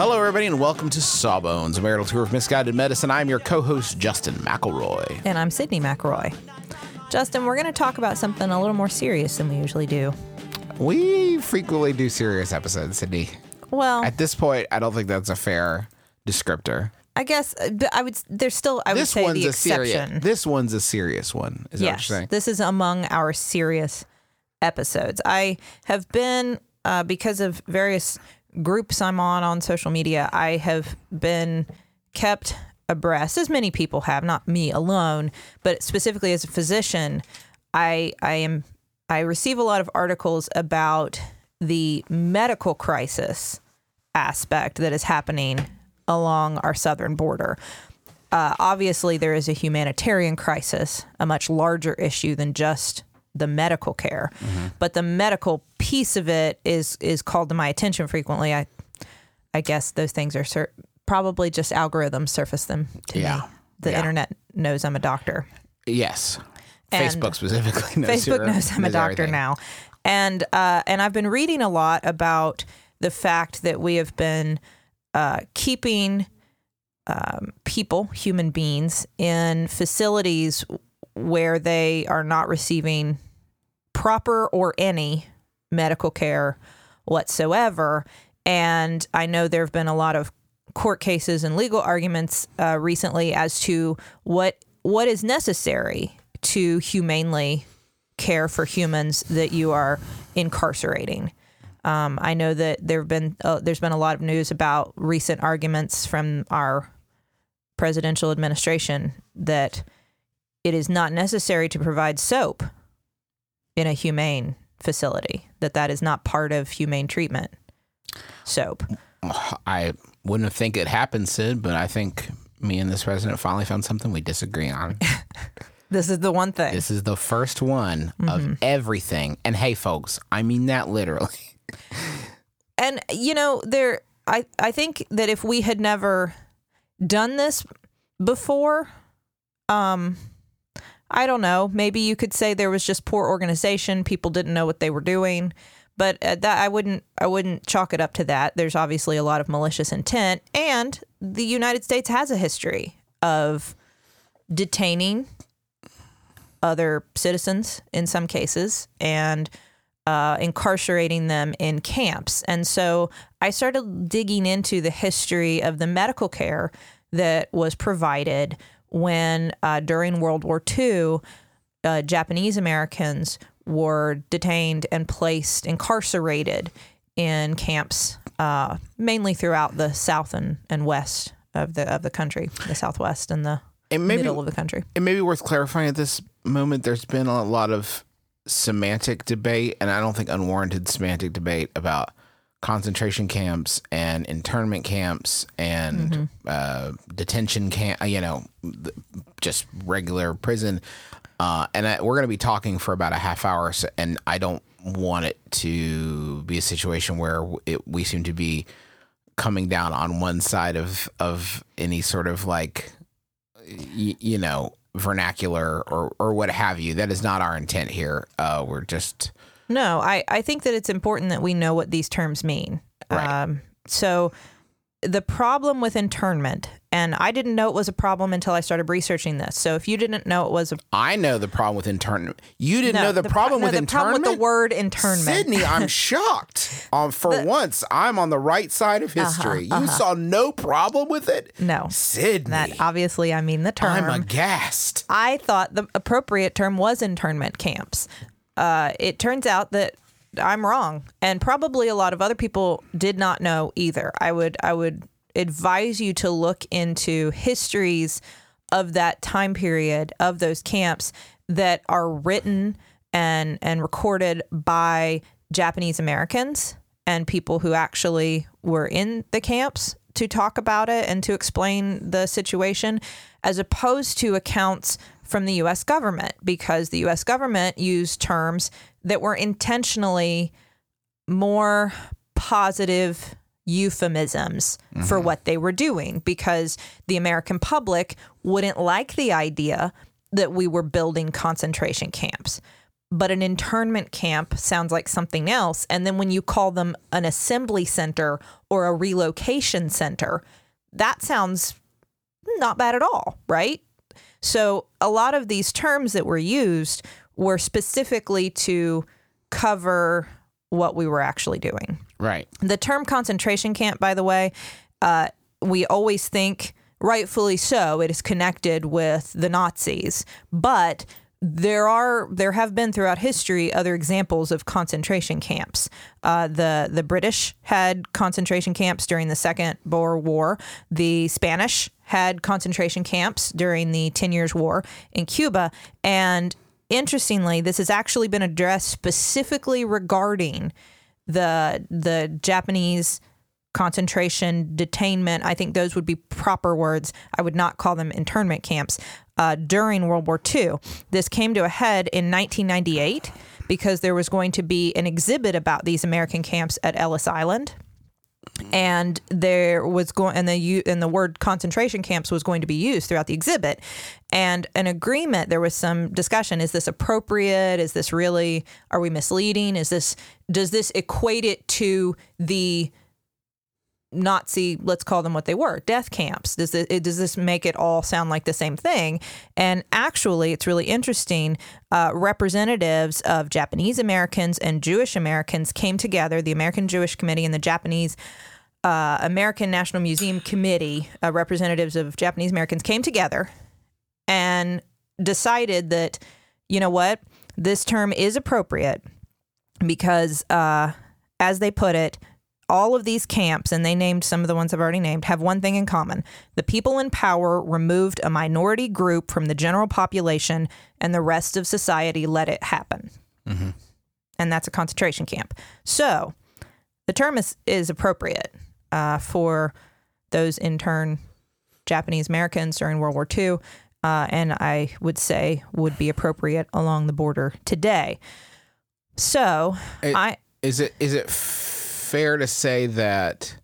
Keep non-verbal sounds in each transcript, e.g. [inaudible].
Hello, everybody, and welcome to Sawbones, a marital tour of misguided medicine. I'm your co-host, Justin McElroy. And I'm Sydnee McElroy. Justin, we're going to talk about something a little more serious than we usually do. We frequently do serious episodes, Sydnee. Well, At this point, I don't think that's a fair descriptor. I guess uh, but I would. There's still I would this say one's the a serious. exception. This one's a serious one. Is that what yes, you're saying? this is among our serious episodes. I have been uh, because of various groups I'm on on social media. I have been kept abreast, as many people have, not me alone, but specifically as a physician. I I am I receive a lot of articles about the medical crisis aspect that is happening along our southern border. Uh, obviously, there is a humanitarian crisis, a much larger issue than just the medical care. But the medical piece of it is is called to my attention frequently. I I guess those things are sur- probably just algorithms surface them to Yeah. me. The Yeah. internet knows I'm a doctor. yes. And Facebook specifically knows Facebook knows I'm a doctor everything. now, and uh, and I've been reading a lot about the fact that we have been uh, keeping um, people, human beings, in facilities where they are not receiving proper or any medical care whatsoever. And I know there have been a lot of court cases and legal arguments uh, recently as to what what is necessary to humanely care for humans that you are incarcerating. Um, I know that there have been uh, there's been a lot of news about recent arguments from our presidential administration that it is not necessary to provide soap in a humane facility. That that is not part of humane treatment. Soap. I wouldn't think it happened, Sid, but I think me and this president finally found something we disagree on. [laughs] This is the one thing. this is the first one Mm-hmm. of everything. And hey, folks, I mean that literally. [laughs] and you know there i i think that if we had never done this before um i don't know. Maybe you could say there was just poor organization. People didn't know what they were doing. But uh, that i wouldn't i wouldn't chalk it up to that. There's obviously a lot of malicious intent. And the united states has a history of detaining other citizens in some cases and uh, incarcerating them in camps. And so I started digging into the history of the medical care that was provided when, uh, during World War II, uh, Japanese Americans were detained and placed, incarcerated in camps, uh, mainly throughout the south and, and west of the of the country, the southwest and the middle of the country. it may be worth clarifying at this moment. There's been a lot of semantic debate, and I don't think unwarranted semantic debate about concentration camps and internment camps and uh, detention camp. You know, just regular prison. Uh, and I, we're going to be talking for about a half hour, so, and I don't want it to be a situation where it, we seem to be coming down on one side of of any sort of like y- you know vernacular or or what have you that is not our intent here uh we're just No, I, I think that it's important that we know what these terms mean. Right. Um, so the problem with internment And I didn't know it was a problem until I started researching this. So if you didn't know it was a I know the problem with internment. You didn't no, know the, pro- problem no, with the internment. problem with the word internment. Sydnee, I'm [laughs] shocked. Um, for once, I'm on the right side of history. You saw no problem with it. Uh-huh, No. Sydnee. That obviously I mean the term. I'm aghast. I thought the appropriate term was internment camps. Uh, it turns out that I'm wrong, and probably a lot of other people did not know either. I would I would advise you to look into histories of that time period of those camps that are written and and recorded by Japanese Americans and people who actually were in the camps to talk about it and to explain the situation as opposed to accounts from the US government because the US government used terms that were intentionally more positive euphemisms for mm-hmm. what they were doing because the American public wouldn't like the idea that we were building concentration camps. But an internment camp sounds like something else. And then when you call them an assembly center or a relocation center, that sounds not bad at all, right? So a lot of these terms that were used were specifically to cover what we were actually doing. Right. The term concentration camp, by the way, uh, we always think, rightfully so, it is connected with the Nazis, but there are there have been throughout history other examples of concentration camps. Uh, the the British had concentration camps during the Second Boer War. The Spanish had concentration camps during the Ten Years' War in Cuba, and interestingly, this has actually been addressed specifically regarding the the Japanese concentration detainment. I think those would be proper words. I would not call them internment camps. Uh, during World War II, this came to a head in 1998 because there was going to be an exhibit about these American camps at Ellis Island Mm-hmm. and there was going and the and the word concentration camps was going to be used throughout the exhibit. And an agreement there was some discussion is this appropriate? Is this really are we misleading? Is this does this equate it to the Nazi, let's call them what they were, death camps. Does this, does this make it all sound like the same thing? And actually, it's really interesting. Uh, representatives of Japanese Americans and Jewish Americans came together, the American Jewish Committee and the Japanese uh, American National Museum Committee, uh, representatives of Japanese Americans came together and decided that, you know what, this term is appropriate because, uh, as they put it, all of these camps, and they named some of the ones I've already named, have one thing in common. The people in power removed a minority group from the general population, and the rest of society let it happen. And that's a concentration camp. So the term is, is appropriate uh, for those intern Japanese Americans during World War II. Uh, and I would say would be appropriate along the border today. So It- I Is it is it fair to say that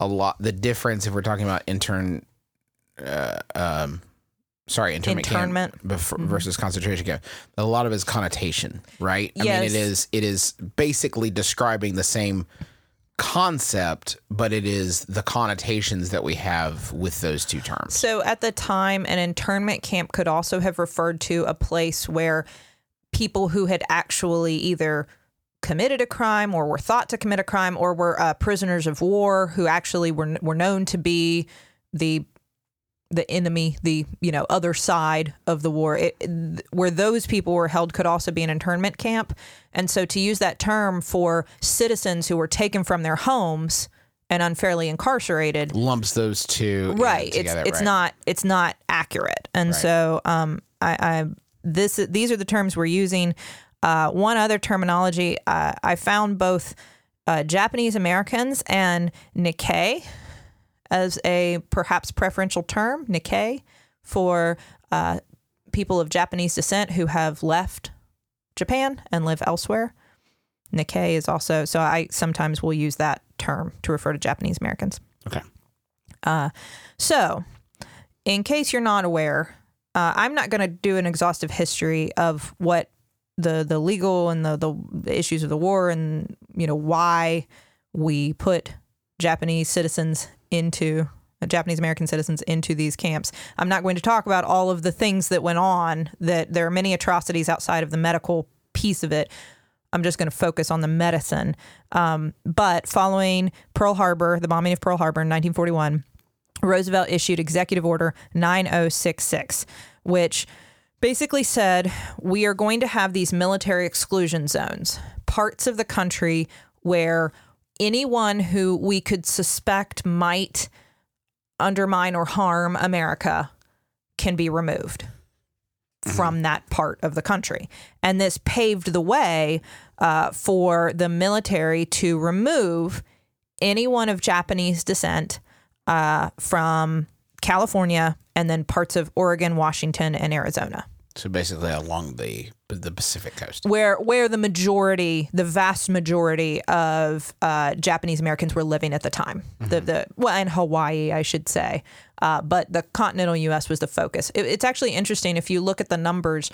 a lot the difference if we're talking about intern uh, um sorry internment, camp Internment. Mm-hmm. versus concentration camp a lot of it is connotation right i mean it is it is basically describing the same concept but it is the connotations that we have with those two terms So at the time, an internment camp could also have referred to a place where people who had actually either committed a crime or were thought to commit a crime or were uh, prisoners of war who actually were were known to be the the enemy, the you know other side of the war, it, it- where those people were held could also be an internment camp. And so to use that term for citizens who were taken from their homes and unfairly incarcerated lumps those two right it's together, it's right. not it's not accurate and so um i i this these are the terms we're using uh one other terminology uh, i found both uh, japanese americans and nikkei as a perhaps preferential term nikkei for uh, people of japanese descent who have left japan and live elsewhere. Nikkei is also so i sometimes will use that term to refer to japanese americans. Okay. So, in case you're not aware, uh, I'm not going to do an exhaustive history of what the the legal and the, the issues of the war and you know why we put Japanese citizens into Japanese American citizens into these camps. I'm not going to talk about all of the things that went on, that there are many atrocities outside of the medical piece of it. I'm just going to focus on the medicine. Um, but following Pearl Harbor, the bombing of Pearl Harbor in 1941, Roosevelt issued Executive Order 9066, which basically said we are going to have these military exclusion zones, parts of the country where anyone who we could suspect might undermine or harm America can be removed from that part of the country. And this paved the way uh, for the military to remove anyone of Japanese descent uh, from California and then parts of Oregon, Washington, and Arizona So basically along the the Pacific coast. where where the majority, the vast majority of uh, Japanese Americans were living at the time. The the well, and Hawaii, I should say, uh, but the continental U.S. was the focus. It, it's actually interesting if you look at the numbers.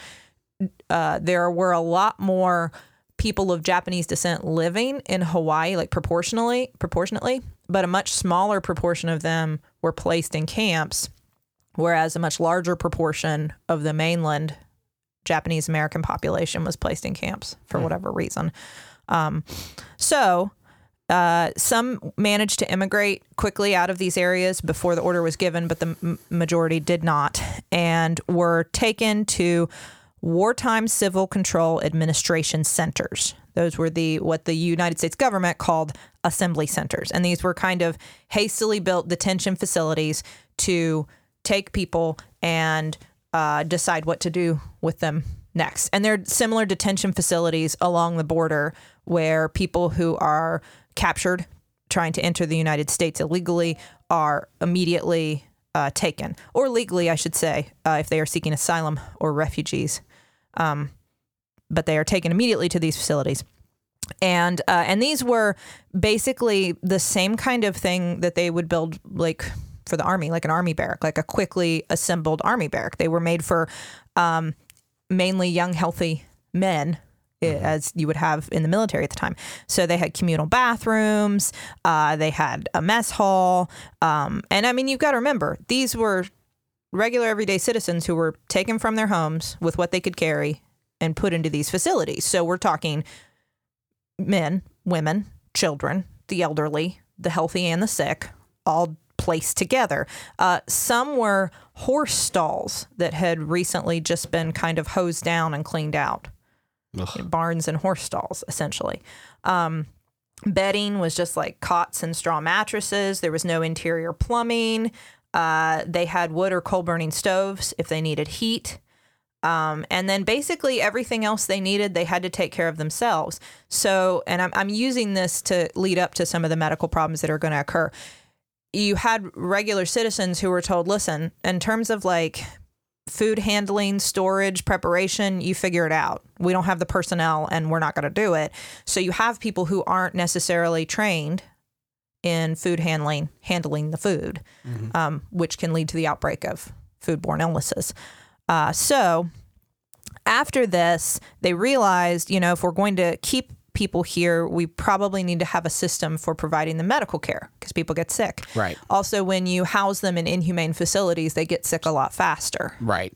Uh, there were a lot more people of Japanese descent living in Hawaii, like proportionally, proportionately, but a much smaller proportion of them were placed in camps, whereas a much larger proportion of the mainland Japanese American population was placed in camps for whatever reason. Um, so uh, some managed to immigrate quickly out of these areas before the order was given, but the m- majority did not, and were taken to wartime civil control administration centers. Those were the what the United States government called assembly centers, and these were kind of hastily built detention facilities to take people and uh, decide what to do with them next. And they're similar detention facilities along the border where people who are captured trying to enter the United States illegally are immediately uh, taken, or legally, I should say, uh, if they are seeking asylum or refugees. Um, but they are taken immediately to these facilities. And uh, and these were basically the same kind of thing that they would build like for the army, like an army barrack, like a quickly assembled army barrack. They were made for um, mainly young, healthy men. i- As you would have in the military at the time. So they had communal bathrooms, uh, they had a mess hall. Um, and I mean, you've got to remember, these were regular everyday citizens who were taken from their homes with what they could carry and put into these facilities. So we're talking men, women, children, the elderly, the healthy, and the sick, all placed together. Uh, some were horse stalls that had recently just been kind of hosed down and cleaned out. You know, barns and horse stalls, essentially. Um, bedding was just like cots and straw mattresses. There was no interior plumbing. Uh, they had wood or coal burning stoves if they needed heat. Um, and then basically everything else they needed, they had to take care of themselves. So, and I'm, I'm using this to lead up to some of the medical problems that are going to occur. You had regular citizens who were told, listen, in terms of like food handling, storage, preparation, you figure it out. We don't have the personnel and we're not going to do it. So you have people who aren't necessarily trained in food handling, handling the food, um, which can lead to the outbreak of foodborne illnesses. Uh, so after this, they realized, you know, if we're going to keep people here, we probably need to have a system for providing the medical care because people get sick. Right. Also, when you house them in inhumane facilities, they get sick a lot faster. Right.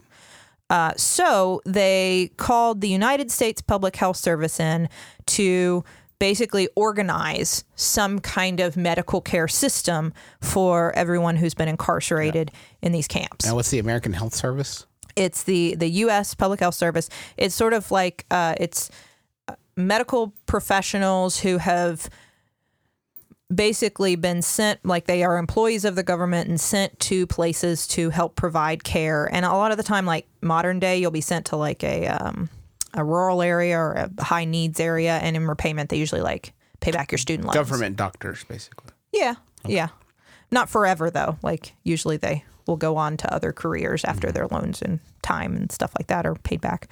Uh, so they called the United States Public Health Service in to basically organize some kind of medical care system for everyone who's been incarcerated in these camps. Now, what's the American Health Service? It's the the U.S. Public Health Service. It's sort of like uh, it's uh, medical professionals who have basically been sent like they are employees of the government and sent to places to help provide care and a lot of the time like modern day you'll be sent to like a um, a rural area or a high needs area and in repayment they usually like pay back your student loans. Government doctors, basically. yeah yeah. Not forever though. Like usually they will go on to other careers after mm-hmm. their loans and time and stuff like that are paid back.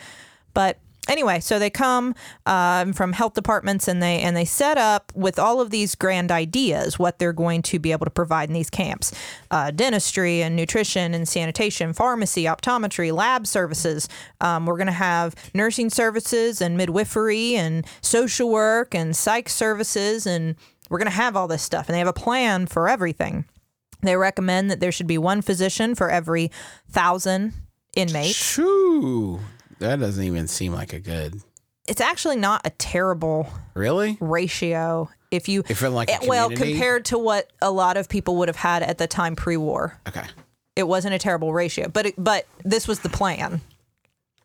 But anyway so they come um, from health departments and they and they set up with all of these grand ideas what they're going to be able to provide in these camps uh, dentistry and nutrition and sanitation pharmacy optometry lab services um, we're going to have nursing services and midwifery and social work and psych services and we're going to have all this stuff and they have a plan for everything They recommend that there should be one physician for every thousand inmates. Shoo. That doesn't even seem like a good. It's actually not a terrible Really? ratio if you If like a eh, well compared to what a lot of people would have had at the time pre-war. Okay. It wasn't a terrible ratio, but it, but this was the plan.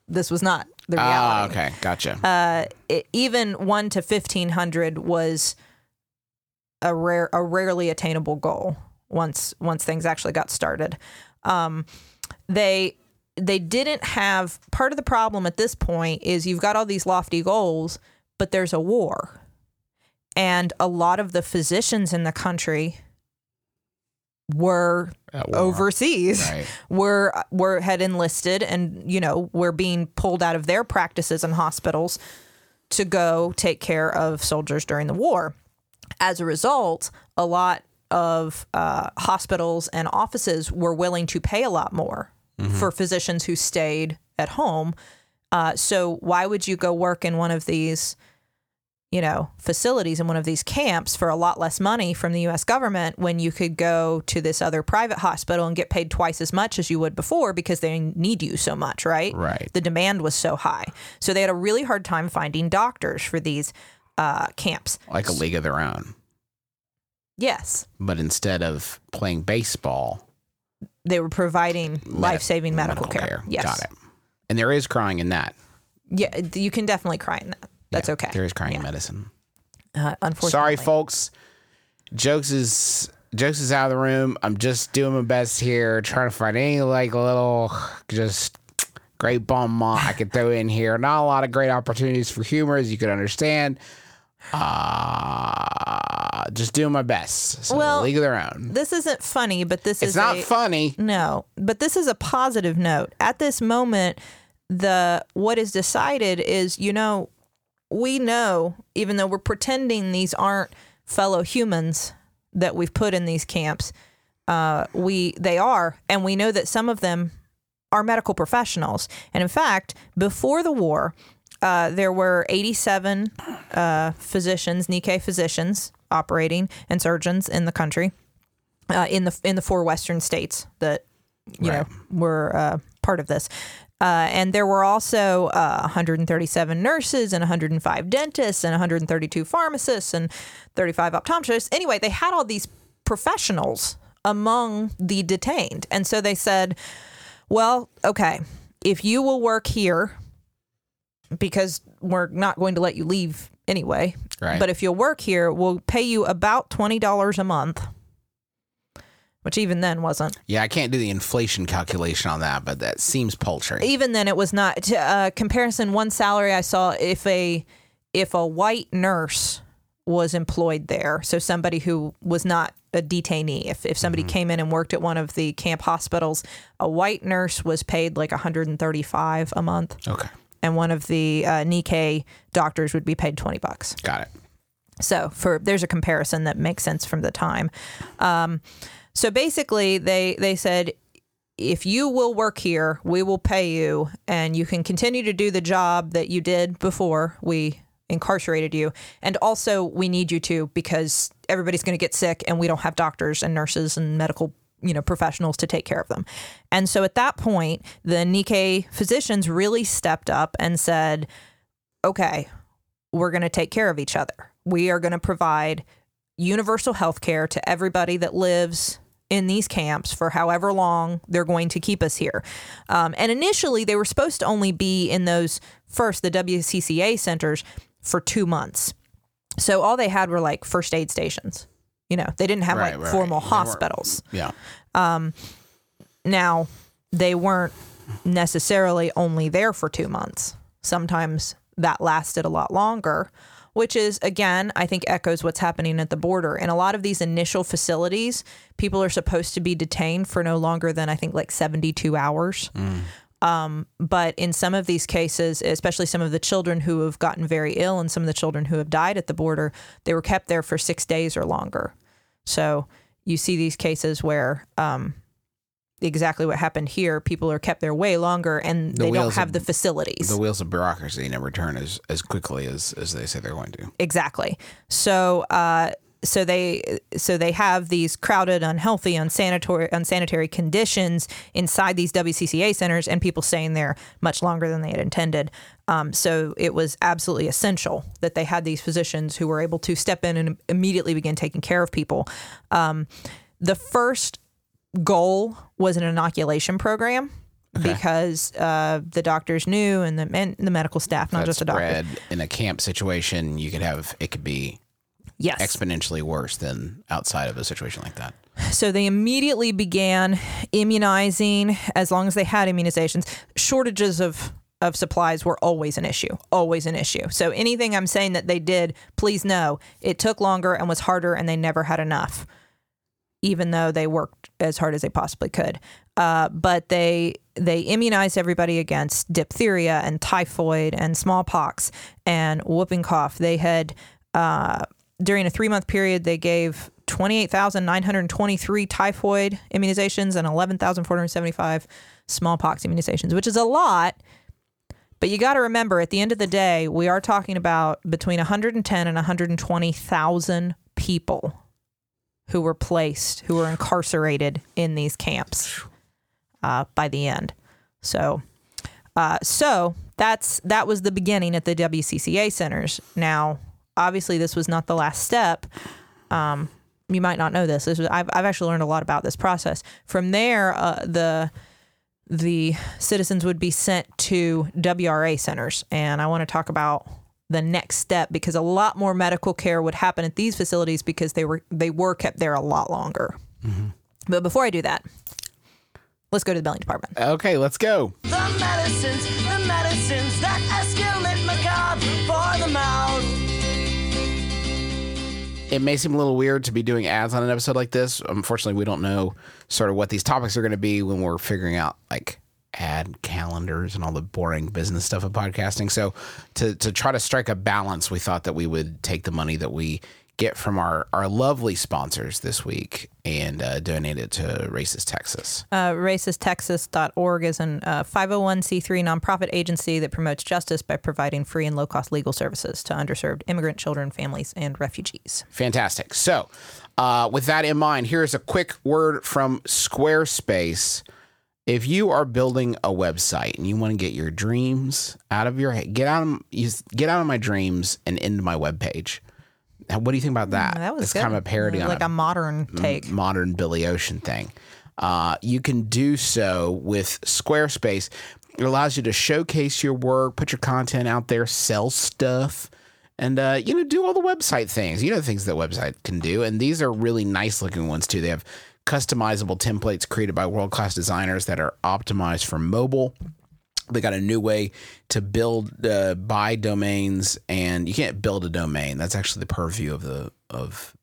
This was not the Ah, reality. okay. Gotcha. it, even one to fifteen hundred was a rare, a rarely attainable goal. Once once things actually got started, um, they they didn't have part of the problem at this point is you've got all these lofty goals, but there's a war, and a lot of the physicians in the country were overseas Right. [laughs] were were had enlisted and you know were being pulled out of their practices and hospitals to go take care of soldiers during the war. As a result, a lot of uh, hospitals and offices were willing to pay a lot more for physicians who stayed at home. Uh, so why would you go work in one of these, you know, facilities in one of these camps for a lot less money from the U.S. government when you could go to this other private hospital and get paid twice as much as you would before because they need you so much, right? Right. The demand was so high, so they had a really hard time finding doctors for these uh, camps. Like a league of their own. Yes, But instead of playing baseball, they were providing med- life-saving medical, care. Yes, Got it. And there is crying in that. Yeah, you can definitely cry in that. That's Yeah, okay. There is crying in medicine. Uh, unfortunately, Sorry, folks. Jokes is jokes is out of the room. I'm just doing my best here, trying to find any like little just great bomb I could throw in here. Not a lot of great opportunities for humor, as you could understand. Uh just doing my best. So Well, league of their own. This isn't funny, but this It's is not a, funny. No, but this is a positive note. At this moment, the what is decided is, you know, we know even though we're pretending these aren't fellow humans that we've put in these camps, uh, we they are, and we know that some of them are medical professionals. And in fact, before the war, uh, there were 87 uh, physicians, Nikkei physicians, operating and surgeons in the country, uh, in the in the four western states that you Right. know were uh, part of this. Uh, and there were also uh, 137 nurses and 105 dentists and 132 pharmacists and 35 optometrists. Anyway, they had all these professionals among the detained. And so they said, well, okay, if you will work here, because we're not going to let you leave anyway, Right. but if you'll work here, we'll pay you about $20 a month, which even then wasn't. Yeah, I can't do the inflation calculation on that, but that seems paltry. even then it was not to, uh, comparison one salary i saw if a if a white nurse was employed there so somebody who was not a detainee if, if somebody came in and worked at one of the camp hospitals a white nurse was paid like 135 a month Okay. And one of the uh, nikkei doctors would be paid 20 bucks Got it. so for there's a comparison that makes sense from the time. Um, so basically, they they said if you will work here, we will pay you, and you can continue to do the job that you did before we incarcerated you. And also, we need you to because everybody's going to get sick, and we don't have doctors and nurses and medical you know professionals to take care of them. And so at that point, the Nikkei physicians really stepped up and said, "Okay, we're going to take care of each other. We are going to provide universal health care to everybody that lives in these camps for however long they're going to keep us here. Um, and initially, they were supposed to only be in those first, the WCCA centers, for two months. So all they had were like first aid stations. You know, they didn't have Right, like right. formal weren't- hospitals. Yeah. Now, they weren't necessarily only there for two months. Sometimes that lasted a lot longer, which is, again, I think echoes what's happening at the border. In a lot of these initial facilities, people are supposed to be detained for no longer than, I think, like 72 hours. Um, but in some of these cases, especially some of the children who have gotten very ill and some of the children who have died at the border, they were kept there for six days or longer. So you see these cases where um, exactly what happened here. People are kept there way longer and The they don't have of- the facilities. The wheels of bureaucracy never turn as, as quickly as, as they say they're going to. exactly. So uh, so they so they have these crowded, unhealthy, unsanitary unsanitary conditions inside these WCCA centers, and people staying there much longer than they had intended. Um, so it was absolutely essential that they had these physicians who were able to step in and immediately begin taking care of people. Um, the first goal was an inoculation program. Because uh, the doctors knew, and the and the medical staff, not That just the doctor. spread in a camp situation, you could have it could be Yes, exponentially worse than outside of a situation like that. So they immediately began immunizing as long as they had immunizations. Shortages of of supplies were always an issue, always an issue. So anything I'm saying that they did, please know it took longer and was harder, and they never had enough, even though they worked as hard as they possibly could. Uh, but they they immunized everybody against diphtheria and typhoid and smallpox and whooping cough. They had uh, during a three month period they gave 28,923 typhoid immunizations and 11,475 smallpox immunizations, which is a lot. But you got to remember, at the end of the day, we are talking about between 110 and 120,000 people who were placed, who were incarcerated in these camps uh, by the end. So, uh, so that's that was the beginning at the WCCA centers. Now, obviously, this was not the last step. Um, you might not know this. This was, I've I've actually learned a lot about this process. From there, uh, the the citizens would be sent to WRA centers, and I want to talk about the next step because a lot more medical care would happen at these facilities because they were they were kept there a lot longer. Mm-hmm. But before I do that, let's go to the billing department. Okay, let's go. The medicines, the medicines that escalate macabre for the mouth. It may seem a little weird to be doing ads on an episode like this. Unfortunately, we don't know sort of what these topics are going to be when we're figuring out like ad calendars and all the boring business stuff of podcasting. So to to try to strike a balance, we thought that we would take the money that we get from our our lovely sponsors this week and uh, donate it to RAICES Texas. Uh, RAICESTexas.org is an uh, 501c3 nonprofit agency that promotes justice by providing free and low cost legal services to underserved immigrant children, families, and refugees. Fantastic. So, uh, with that in mind, here's a quick word from Squarespace. If you are building a website and you want to get your dreams out of your head, get out of, you get out of my dreams and into my webpage. Now, What do you think about that? Mm, That was kind of a parody on like a a modern take. modern Billy Ocean thing. Uh, you can do so with Squarespace. It allows you to showcase your work, put your content out there, sell stuff, and uh, you know do all the website things. You know the things that website can do, and these are really nice looking ones too. They have customizable templates created by world class designers that are optimized for mobile. They got a new way to build uh, buy domains and you can't build a domain. That's actually the purview of the of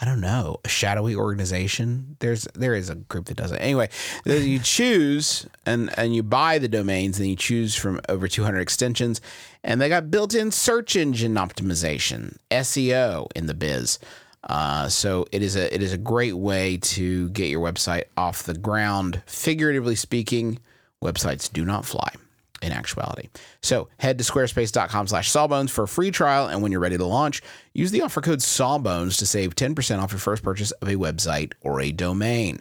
i don't know a shadowy organization. There's there is a group that does it. Anyway you choose and and you buy the domains and you choose from over 200 extensions and they got built-in search engine optimization seo in the biz uh, so it is a it is a great way to get your website off the ground figuratively speaking websites do not fly in actuality. So head to squarespace.com slash sawbones for a free trial. And when you're ready to launch, use the offer code sawbones to save 10% off your first purchase of a website or a domain.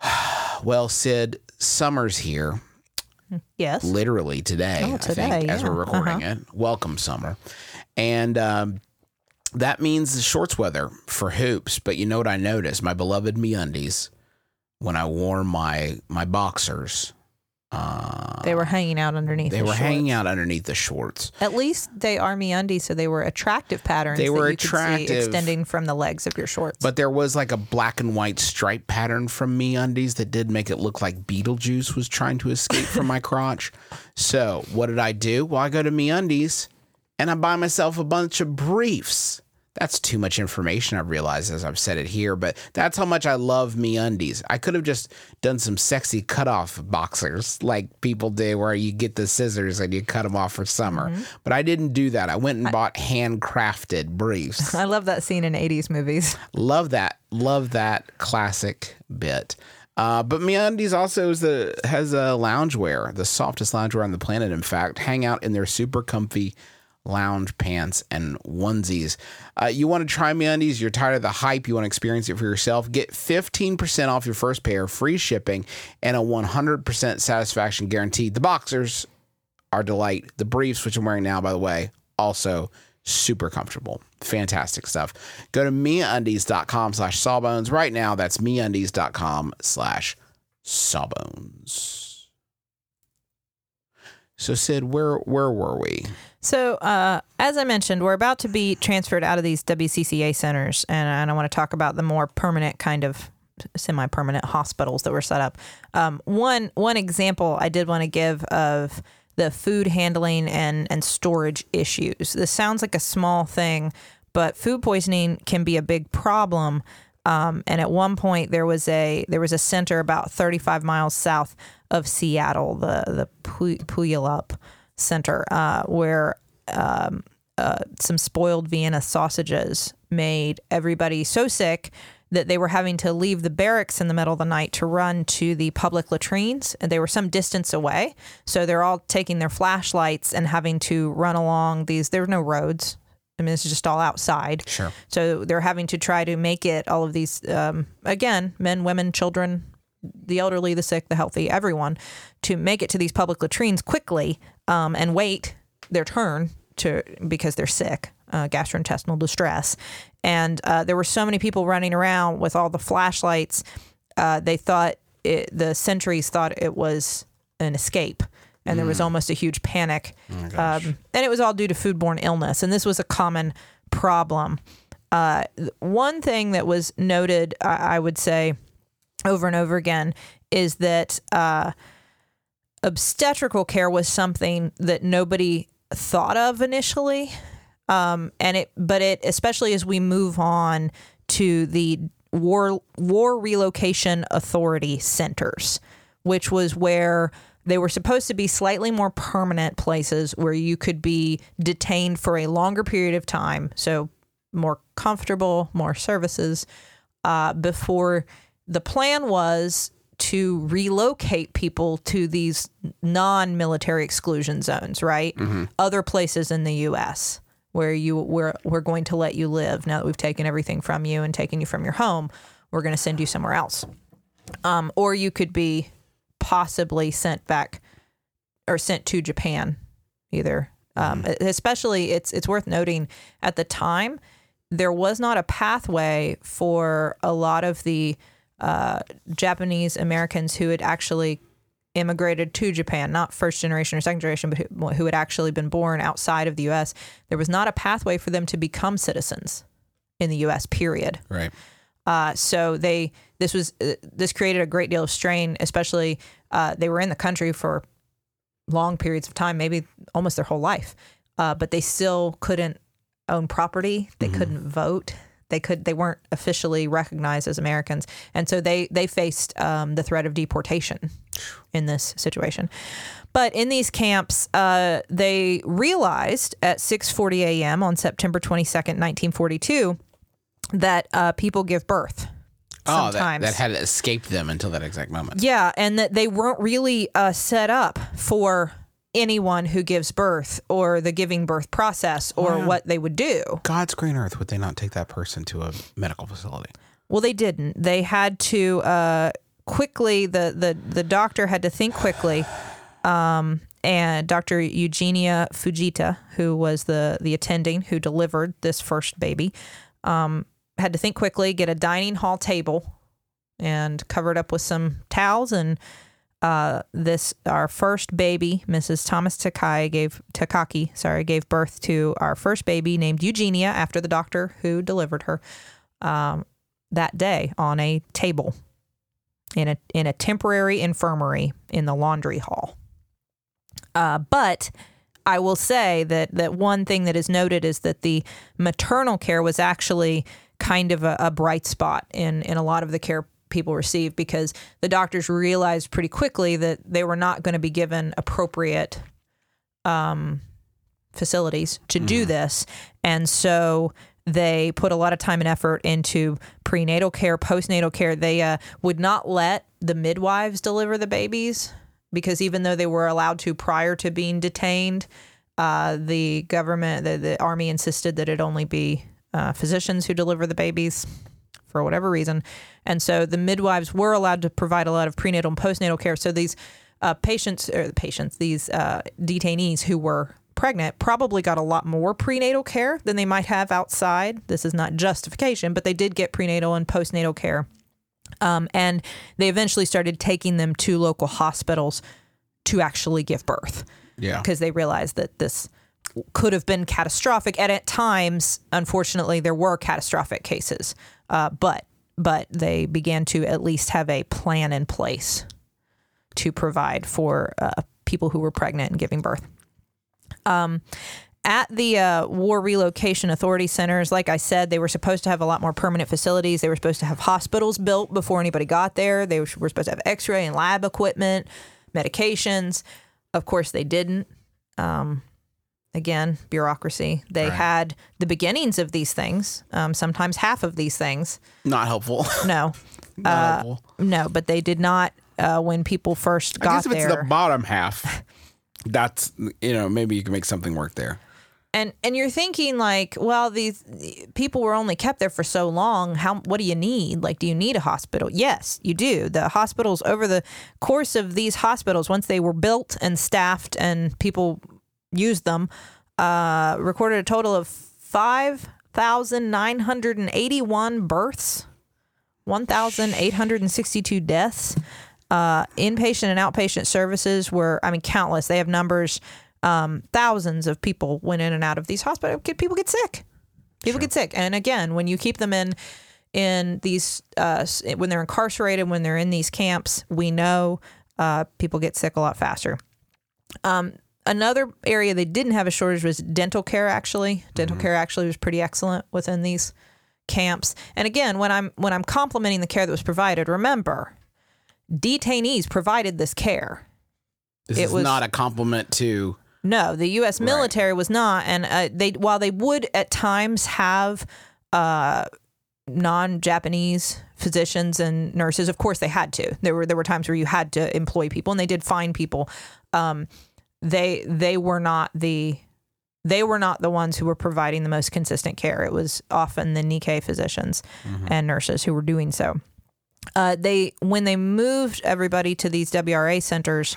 [sighs] well, Sid, summer's here, Yes. literally today, Oh, I today, think, as we're recording it. Welcome, summer. And um, that means the shorts weather for hoops. But you know what I noticed? My beloved MeUndies, when I wore my my boxers, uh, They were hanging out underneath. they the were shorts. hanging out underneath the shorts. At least they are MeUndies, so they were attractive patterns. They that were you could see attractive. extending from the legs of your shorts. But there was like a black and white stripe pattern from MeUndies that did make it look like Beetlejuice was trying to escape from my crotch. So what did I do? Well, I go to MeUndies and I buy myself a bunch of briefs. That's too much information, I realize as I've said it here, but that's how much I love MeUndies. I could have just done some sexy cutoff boxers like people do where you get the scissors and you cut them off for summer. But I didn't do that. I went and bought handcrafted briefs. [laughs] I love that scene in 80s movies. Love that. Love that classic bit. Uh, but MeUndies also is the has a loungewear, the softest loungewear on the planet. In fact, hang out in their super comfy lounge pants and onesies. Uh, you want to try MeUndies? You're tired of the hype. You want to experience it for yourself? Get 15% off your first pair, free shipping, and a 100% satisfaction guarantee. The boxers are delight. The briefs, which I'm wearing now, by the way, also super comfortable. Fantastic stuff. Go to meundies.com slash sawbones right now. That's meundies.com slash sawbones. So Sid, where where were we? So, uh, as I mentioned, we're about to be transferred out of these WCCA centers, and, and I want to talk about the more permanent kind of semi-permanent hospitals that were set up. Um, one one example I did want to give of the food handling and and storage issues. This sounds like a small thing, but food poisoning can be a big problem. Um, and at one point, there was a there was a center about 35 miles south of Seattle, the the Puyallup Center, uh, where um, uh, some spoiled Vienna sausages made everybody so sick that they were having to leave the barracks in the middle of the night to run to the public latrines, and they were some distance away. So they're all taking their flashlights and having to run along these. There were no roads. I mean, this is just all outside. Sure. So they're having to try to make it all of these, um, again, men, women, children, the elderly, the sick, the healthy, everyone, to make it to these public latrines quickly um, and wait their turn to because they're sick, uh, gastrointestinal distress. And uh, there were so many people running around with all the flashlights. Uh, they thought it, the sentries thought it was an escape. And there was almost a huge panic. um, and it was all due to foodborne illness. And this was a common problem. Uh, one thing that was noted, I, I would say, over and over again is that uh, obstetrical care was something that nobody thought of initially, um, and it but it especially as we move on to the war war relocation authority centers, which was where they were supposed to be slightly more permanent places where you could be detained for a longer period of time, so more comfortable, more services uh, before the plan was to relocate people to these non-military exclusion zones, right? Other places in the U.S. where you we're we're going to let you live now that we've taken everything from you and taken you from your home. We're going to send you somewhere else, um, or you could be possibly sent back or sent to Japan, either. Um, Especially, it's it's worth noting at the time there was not a pathway for a lot of the uh, Japanese Americans who had actually immigrated to Japan, not first generation or second generation, but who, who had actually been born outside of the U.S. There was not a pathway for them to become citizens in the U.S. Period. Right. Uh, so they this was uh, this created a great deal of strain, especially uh, they were in the country for long periods of time, maybe almost their whole life, uh, but they still couldn't own property. They couldn't vote. They could they weren't officially recognized as Americans, and so they they faced um, the threat of deportation in this situation. But in these camps, uh, they realized at 6:40 a.m. on September 22nd, 1942, that uh, people give birth. Oh, that, Sometimes. that had escaped them until that exact moment. Yeah, and that they weren't really uh, set up for anyone who gives birth or the giving birth process or what they would do. God's green earth, would they not take that person to a medical facility? Well, they didn't. They had to uh, quickly. The, the the doctor had to think quickly. Um, and Dr. Eugenia Fujita, who was the the attending who delivered this first baby, um, had to think quickly, get a dining hall table, and cover it up with some towels. And uh, this our first baby, Mrs. Thomas Takai gave Takaki, sorry, gave birth to our first baby named Eugenia after the doctor who delivered her. Um, that day on a table in a in a temporary infirmary in the laundry hall. Uh, but I will say that that one thing that is noted is that the maternal care was actually kind of a, a bright spot in in a lot of the care people received because the doctors realized pretty quickly that they were not going to be given appropriate um, facilities to do this, and so they put a lot of time and effort into prenatal care, postnatal care. They uh, would not let the midwives deliver the babies because even though they were allowed to prior to being detained, Uh, the government, the, the army insisted that it only be uh, physicians who deliver the babies for whatever reason. And so the midwives were allowed to provide a lot of prenatal and postnatal care. So these uh, patients, or patients, these uh, detainees who were pregnant probably got a lot more prenatal care than they might have outside. This is not justification, but they did get prenatal and postnatal care. Um, and they eventually started taking them to local hospitals to actually give birth Yeah. because they realized that this could have been catastrophic. And at times, unfortunately, there were catastrophic cases, uh, but but they began to at least have a plan in place to provide for uh, people who were pregnant and giving birth. Um, at the uh, War Relocation Authority centers, like I said, they were supposed to have a lot more permanent facilities. They were supposed to have hospitals built before anybody got there. They were supposed to have x ray and lab equipment, medications. Of course, they didn't. Um, again, bureaucracy. They Right. had the beginnings of these things, um, sometimes half of these things. Not helpful. [laughs] No, Not helpful. no, but they did not uh, when people first I got guess if it's there. the bottom half, that's you know maybe you can make something work there. and and you're thinking like, well, these people were only kept there for so long. How what do you need? Like, do you need a hospital? Yes, you do. The hospitals over the course of these hospitals, once they were built and staffed and people used them, uh, recorded a total of five thousand nine hundred and eighty-one births, one thousand eight hundred and sixty-two deaths. Uh, inpatient and outpatient services were, I mean, countless. They have numbers. Um, thousands of people went in and out of these hospitals. People get sick. People get sick. And again, when you keep them in in these uh, when they're incarcerated, when they're in these camps, we know uh, people get sick a lot faster. Um, another area they didn't have a shortage was dental care. Actually, dental care actually was pretty excellent within these camps. And again, when I'm when I'm complimenting the care that was provided, remember, detainees provided this care. This It is was- not a compliment to No, the U.S. military was not, and uh, they while they would at times have uh, non-Japanese physicians and nurses, of course they had to. There were there were times where you had to employ people, and they did find people. Um, they they were not the they were not the ones who were providing the most consistent care. It was often the Nikkei physicians and nurses who were doing so. Uh, they when they moved everybody to these WRA centers,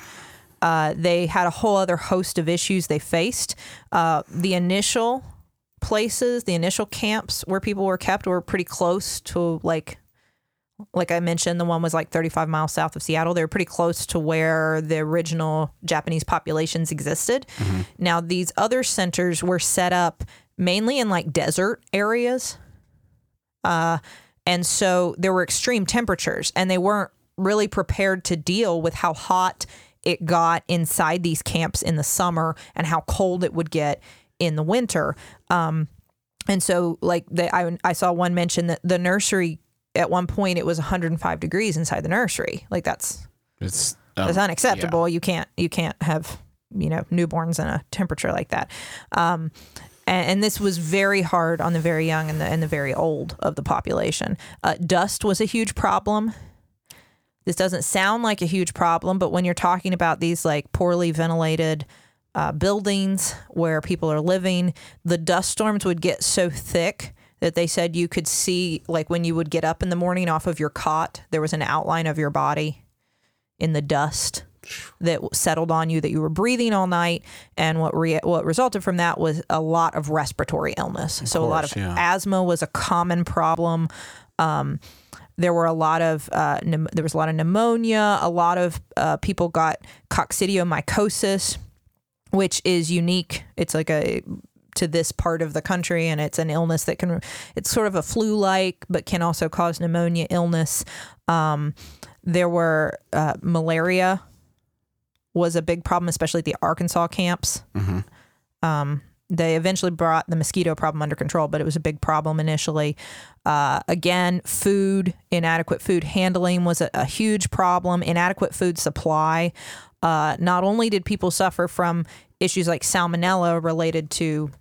uh, they had a whole other host of issues they faced. Uh, the initial places, the initial camps where people were kept were pretty close to like like I mentioned, the one was like 35 miles south of Seattle. They were pretty close to where the original Japanese populations existed. Now, these other centers were set up mainly in like desert areas. Uh, and so there were extreme temperatures, and they weren't really prepared to deal with how hot it got inside these camps in the summer and how cold it would get in the winter. Um, and so, like, they, I, I saw one mention that the nursery at one point it was 105 degrees inside the nursery. Like, that's it's um, that's unacceptable. You can't you can't have you know newborns in a temperature like that. Um, and, and this was very hard on the very young and the and the very old of the population. Uh, dust was a huge problem. This doesn't sound like a huge problem, but when you're talking about these like poorly ventilated uh, buildings where people are living, the dust storms would get so thick that they said you could see, like when you would get up in the morning off of your cot, there was an outline of your body in the dust that settled on you that you were breathing all night. And what re- what resulted from that was a lot of respiratory illness. So a lot of yeah. asthma was a common problem. Um, there were a lot of uh, there was a lot of pneumonia. A lot of uh, people got coccidioidomycosis which is unique. It's like a to this part of the country and it's an illness that can it's sort of a flu like but can also cause pneumonia illness. Um, there were uh, malaria was a big problem especially at the arkansas camps. Um, they eventually brought the mosquito problem under control but it was a big problem initially. Uh, again food inadequate food handling was a, a huge problem inadequate food supply. Uh, not only did people suffer from issues like salmonella related to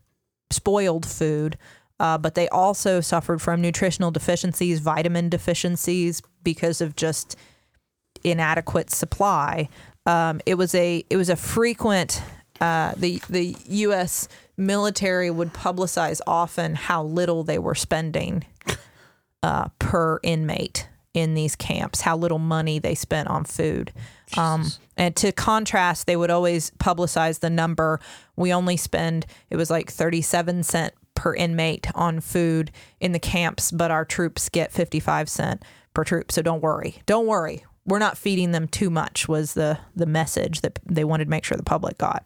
spoiled food, uh, but they also suffered from nutritional deficiencies, vitamin deficiencies because of just inadequate supply. Um, it was a it was a frequent uh, the the U.S. military would publicize often how little they were spending uh, per inmate in these camps, how little money they spent on food. Um, and to contrast, they would always publicize the number. We only spend, it was like 37 cent per inmate on food in the camps, but our troops get 55 cent per troop. So don't worry. Don't worry. We're not feeding them too much was the, the message that they wanted to make sure the public got.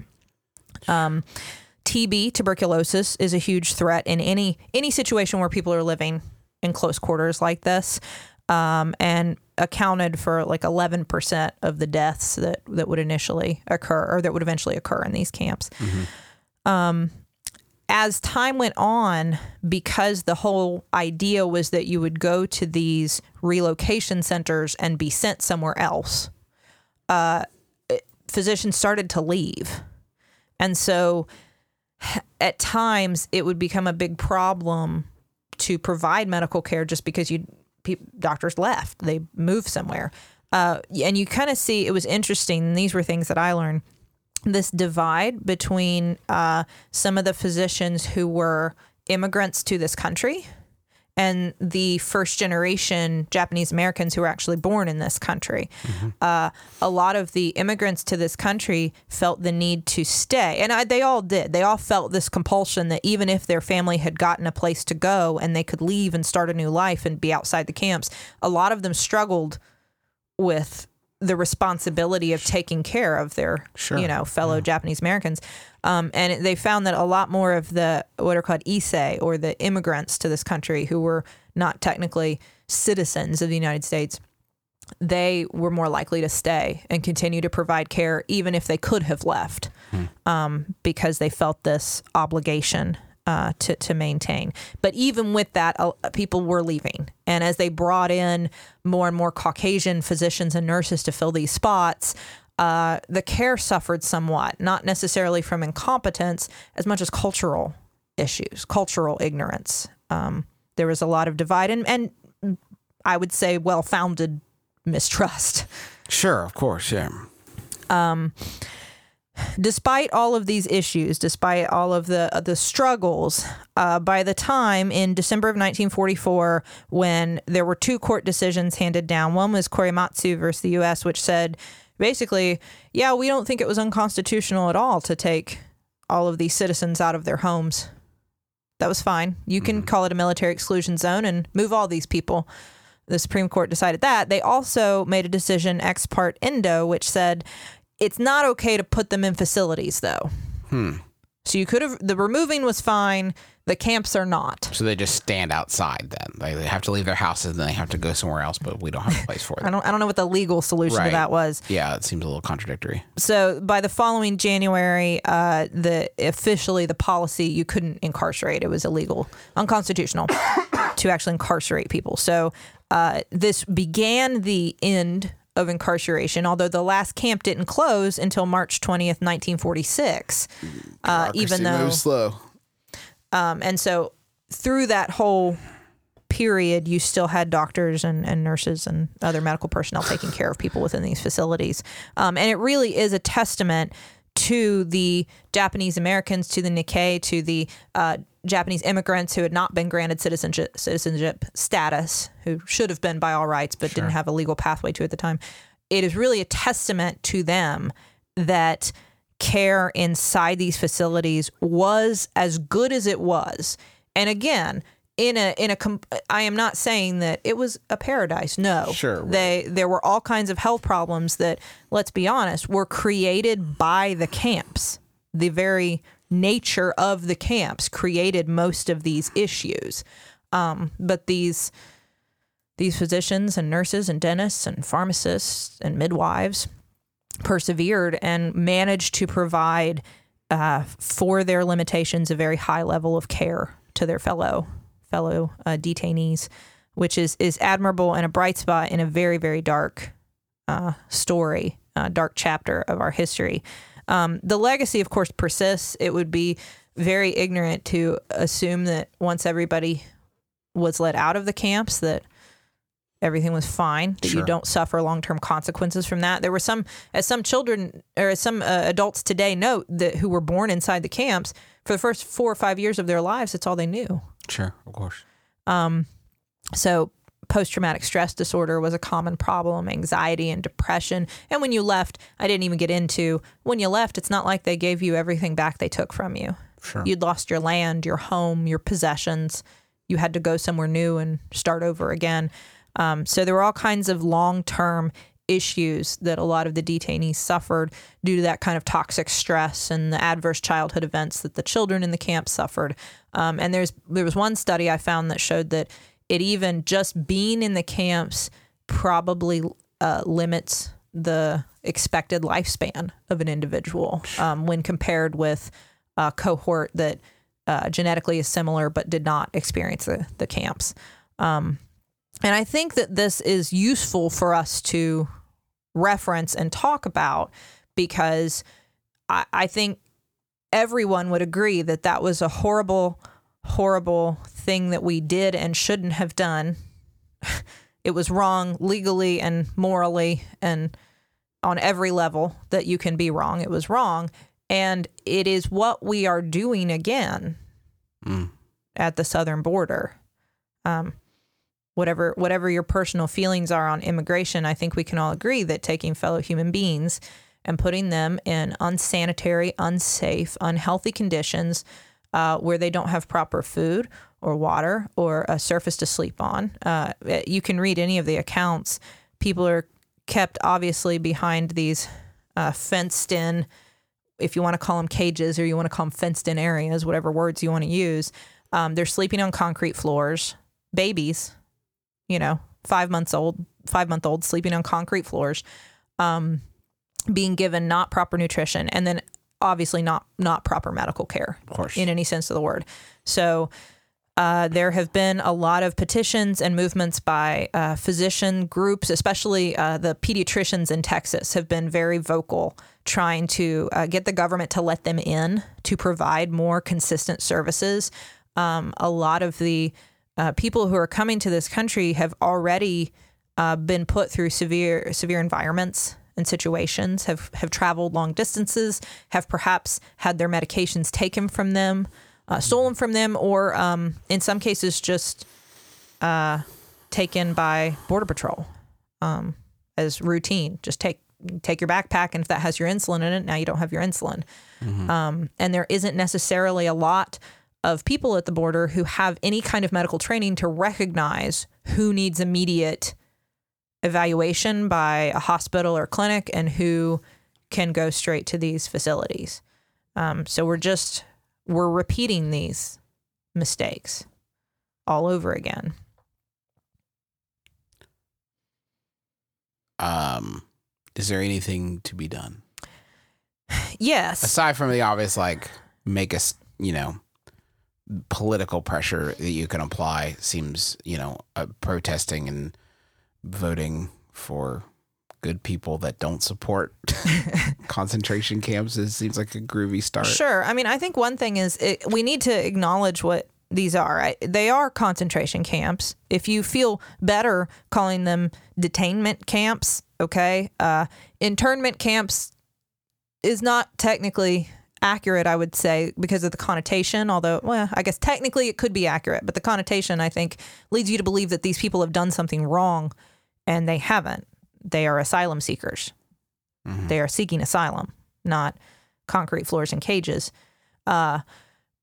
Um, TB, tuberculosis, is a huge threat in any any situation where people are living in close quarters like this, um, and accounted for like 11% of the deaths that that would initially occur or that would eventually occur in these camps. Um, as time went on, because the whole idea was that you would go to these relocation centers and be sent somewhere else, uh, physicians started to leave. And so [sighs] at times it would become a big problem to provide medical care just because you doctors left. They moved somewhere. Uh, and you kind of see it was interesting these were things that i learned this divide between uh, some of the physicians who were immigrants to this country and the first generation Japanese Americans who were actually born in this country. Uh, a lot of the immigrants to this country felt the need to stay, and I, they all did. They all felt this compulsion that even if their family had gotten a place to go and they could leave and start a new life and be outside the camps, a lot of them struggled with the responsibility of taking care of their you know fellow Japanese Americans. Um, and they found that a lot more of the what are called Issei or the immigrants to this country who were not technically citizens of the United States they were more likely to stay and continue to provide care even if they could have left um, because they felt this obligation uh, to, to maintain. But even with that, uh, people were leaving. And as they brought in more and more Caucasian physicians and nurses to fill these spots, uh, the care suffered somewhat, not necessarily from incompetence as much as cultural issues, cultural ignorance. Um, there was a lot of divide and, and I would say well founded mistrust. Sure, of course, yeah. Despite all of these issues, despite all of the uh, the struggles, uh, by the time in December of 1944, when there were two court decisions handed down, one was Korematsu versus the U.S., which said basically, yeah, we don't think it was unconstitutional at all to take all of these citizens out of their homes. That was fine. You can call it a military exclusion zone and move all these people. The Supreme Court decided that. They also made a decision ex parte Endo, which said it's not okay to put them in facilities, though. Hmm. So you could have, the removing was fine. The camps are not. So they just stand outside then. They, they have to leave their houses and then they have to go somewhere else, but we don't have a place for [laughs] I them. don't, I don't know what the legal solution Right. to that was. Yeah, it seems a little contradictory. So by the following January, uh, the officially the policy you couldn't incarcerate. It was illegal, unconstitutional [coughs] to actually incarcerate people. So uh, this began the end of incarceration. Although the last camp didn't close until March twentieth, nineteen forty six. Uh, even though slow. Um, and so through that whole period, you still had doctors and, and nurses and other medical personnel taking care of people within these facilities. Um, and it really is a testament to the Japanese Americans, to the Nikkei, to the uh, Japanese immigrants who had not been granted citizenship, citizenship status, who should have been by all rights, but didn't have a legal pathway to at the time. It is really a testament to them that care inside these facilities was as good as it was. And again, in a in a com- I am not saying that it was a paradise. No. Sure, right. They there were all kinds of health problems that let's be honest, were created by the camps. The very nature of the camps created most of these issues. Um, but these these physicians and nurses and dentists and pharmacists and midwives persevered and managed to provide uh, for their limitations a very high level of care to their fellow fellow uh, detainees, which is is admirable and a bright spot in a very very dark uh, story, uh, dark chapter of our history. Um, the legacy, of course, persists. It would be very ignorant to assume that once everybody was let out of the camps that everything was fine, that you don't suffer long term consequences from that. There were some, as some children or as some uh, adults today note that who were born inside the camps for the first four or five years of their lives, it's all they knew. Sure, of course. Um, So post traumatic stress disorder was a common problem, anxiety and depression. And when you left, I didn't even get into when you left, it's not like they gave you everything back they took from you. Sure. You'd lost your land, your home, your possessions. You had to go somewhere new and start over again. Um, so there were all kinds of long term issues that a lot of the detainees suffered due to that kind of toxic stress and the adverse childhood events that the children in the camp suffered. Um, and there's there was one study I found that showed that it even just being in the camps probably uh, limits the expected lifespan of an individual um, when compared with a cohort that uh, genetically is similar but did not experience the, the camps. Um, and I think that this is useful for us to reference and talk about because I, I think everyone would agree that that was a horrible, horrible thing that we did and shouldn't have done. [laughs] It was wrong legally and morally and on every level that you can be wrong. It was wrong. And it is what we are doing again at the southern border. Um, whatever whatever your personal feelings are on immigration, I think we can all agree that taking fellow human beings and putting them in unsanitary, unsafe, unhealthy conditions uh, where they don't have proper food or water or a surface to sleep on. Uh, you can read any of the accounts. People are kept obviously behind these uh, fenced in, if you want to call them cages or you want to call them fenced in areas, whatever words you want to use. Um, they're sleeping on concrete floors, babies, you know, five months old, five month old sleeping on concrete floors, um, being given not proper nutrition, and then obviously not not proper medical care in any sense of the word. So uh, there have been a lot of petitions and movements by uh, physician groups, especially uh, the pediatricians in Texas, have been very vocal trying to uh, get the government to let them in to provide more consistent services. Um, a lot of the uh, people who are coming to this country have already uh, been put through severe severe environments and situations, have have traveled long distances, have perhaps had their medications taken from them, uh, stolen from them, or um, in some cases just uh, taken by border patrol um, as routine. Just take take your backpack, and if that has your insulin in it, now you don't have your insulin. Um, and there isn't necessarily a lot of people at the border who have any kind of medical training to recognize who needs immediate evaluation by a hospital or clinic and who can go straight to these facilities. Um, so we're just we're repeating these mistakes all over again. Um, is there anything to be done [sighs] Yes. aside from the obvious, like make us, you know, political pressure that you can apply? Seems, you know, uh, protesting and voting for good people that don't support [laughs] concentration camps. It seems like a groovy start. Sure. I mean, I think one thing is it, we need to acknowledge what these are. I, they are concentration camps. If you feel better calling them detainment camps, okay, uh, internment camps is not technically accurate, I would say, because of the connotation. Although, well, I guess technically it could be accurate, but the connotation, I think, leads you to believe that these people have done something wrong and they haven't. They are asylum seekers. They are seeking asylum, not concrete floors and cages. Uh,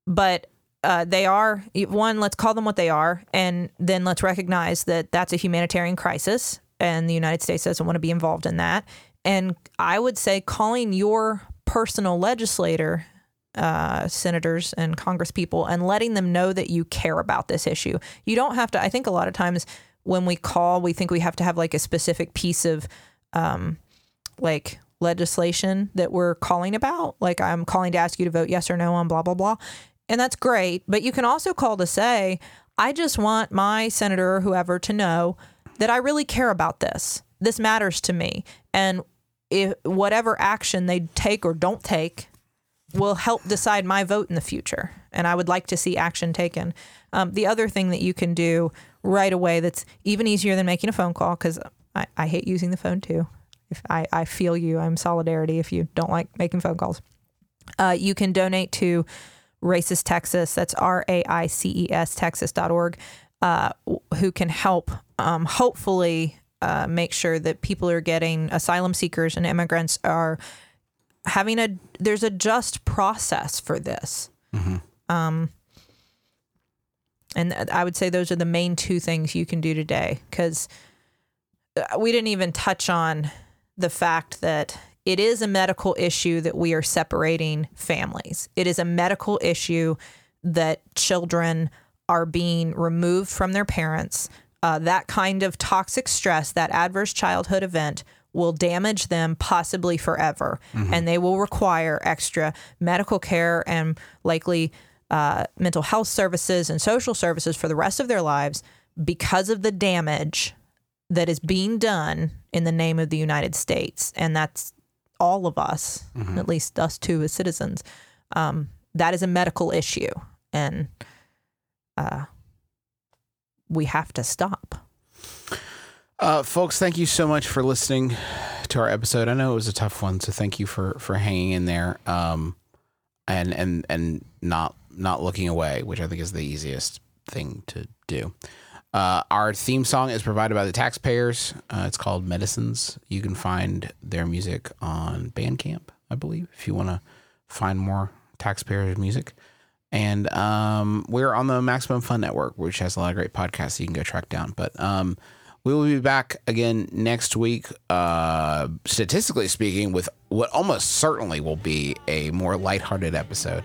but uh, they are one. Let's call them what they are, and then let's recognize that that's a humanitarian crisis, and the United States doesn't want to be involved in that. And I would say calling your personal legislator, uh, senators and congresspeople, and letting them know that you care about this issue. You don't have to. I think a lot of times when we call, we think we have to have like a specific piece of um, like legislation that we're calling about. Like I'm calling to ask you to vote yes or no on blah blah blah. And that's great, but you can also call to say, I just want my senator or whoever to know that I really care about this. This matters to me. And if whatever action they take or don't take will help decide my vote in the future. And I would like to see action taken. Um, the other thing that you can do right away that's even easier than making a phone call, because I, I hate using the phone too. If I, I feel you, I'm solidarity if you don't like making phone calls. Uh, you can donate to RAICES Texas. That's R A I C E S Texas.org, uh, who can help, um, hopefully, uh, make sure that people are getting asylum seekers and immigrants are having a, there's a just process for this. Um, and I would say those are the main two things you can do today because we didn't even touch on the fact that it is a medical issue that we are separating families. It is a medical issue that children are being removed from their parents. Uh, that kind of toxic stress, that adverse childhood event, will damage them possibly forever. And they will require extra medical care and likely uh, mental health services and social services for the rest of their lives because of the damage that is being done in the name of the United States. And that's all of us, at least us two as citizens. Um, that is a medical issue. And uh, we have to stop. Uh, folks, thank you so much for listening to our episode. I know it was a tough one, so thank you for for hanging in there, um, and and and not not looking away, which I think is the easiest thing to do. Uh, our theme song is provided by the taxpayers. Uh, it's called Medicines. You can find their music on Bandcamp, I believe, if you want to find more taxpayers music. And um, we're on the Maximum Fun Network, which has a lot of great podcasts you can go track down. But um, we will be back again next week, uh, statistically speaking, with what almost certainly will be a more lighthearted episode.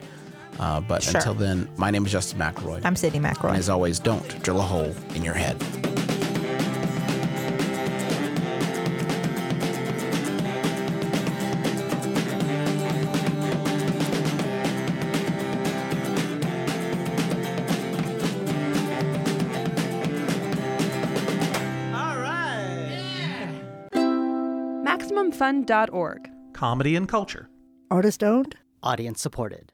Uh, but Sure. until then, my name is Justin McElroy. I'm Sydnee McElroy. as always, don't drill a hole in your head. MaximumFun.org. comedy and culture. Artist owned? Audience supported.